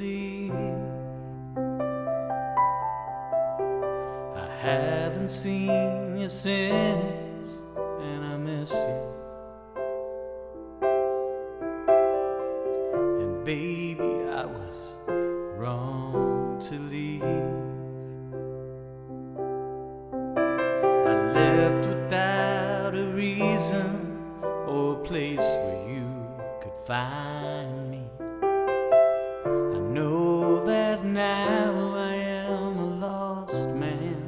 Eve. I haven't seen you since, and I miss you. And baby, I was wrong to leave. I left without a reason or a place where you could find now I am a lost man.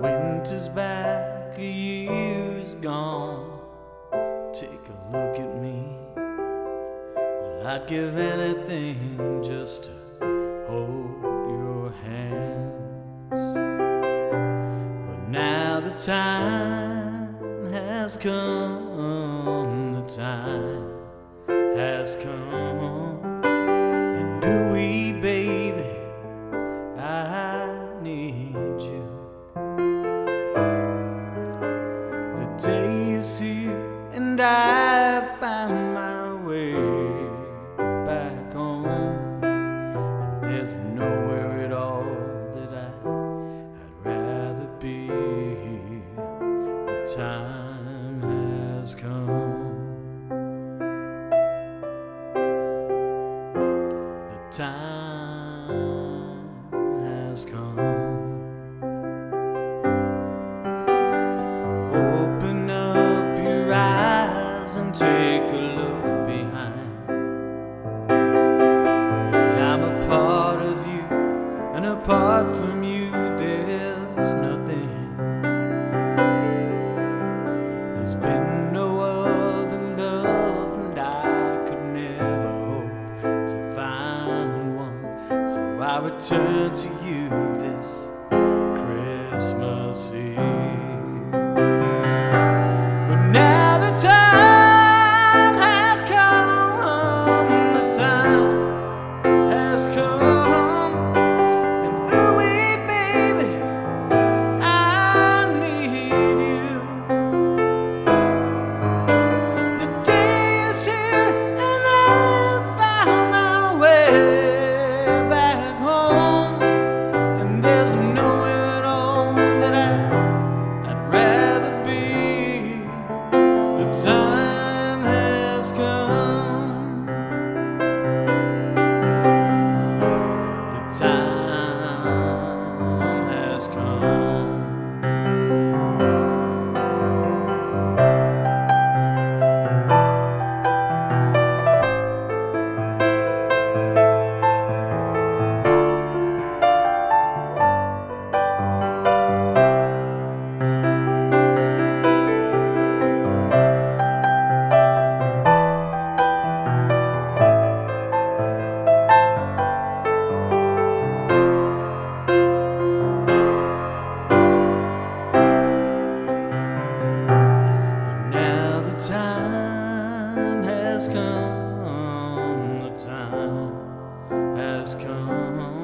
Winter's back, a year is gone. Take a look at me. Well, I'd give anything just to hold your hands. But now the time has come, the time has come. Baby, I need you. The day is here, and I time has come. Open up your eyes and take a look behind. I'm a part of you, and apart from you, there's nothing. So I return to you this Christmas Eve. Time has come, the time has come,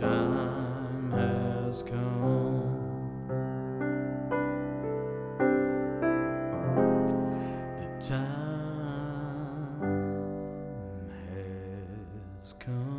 time has come. The time has come.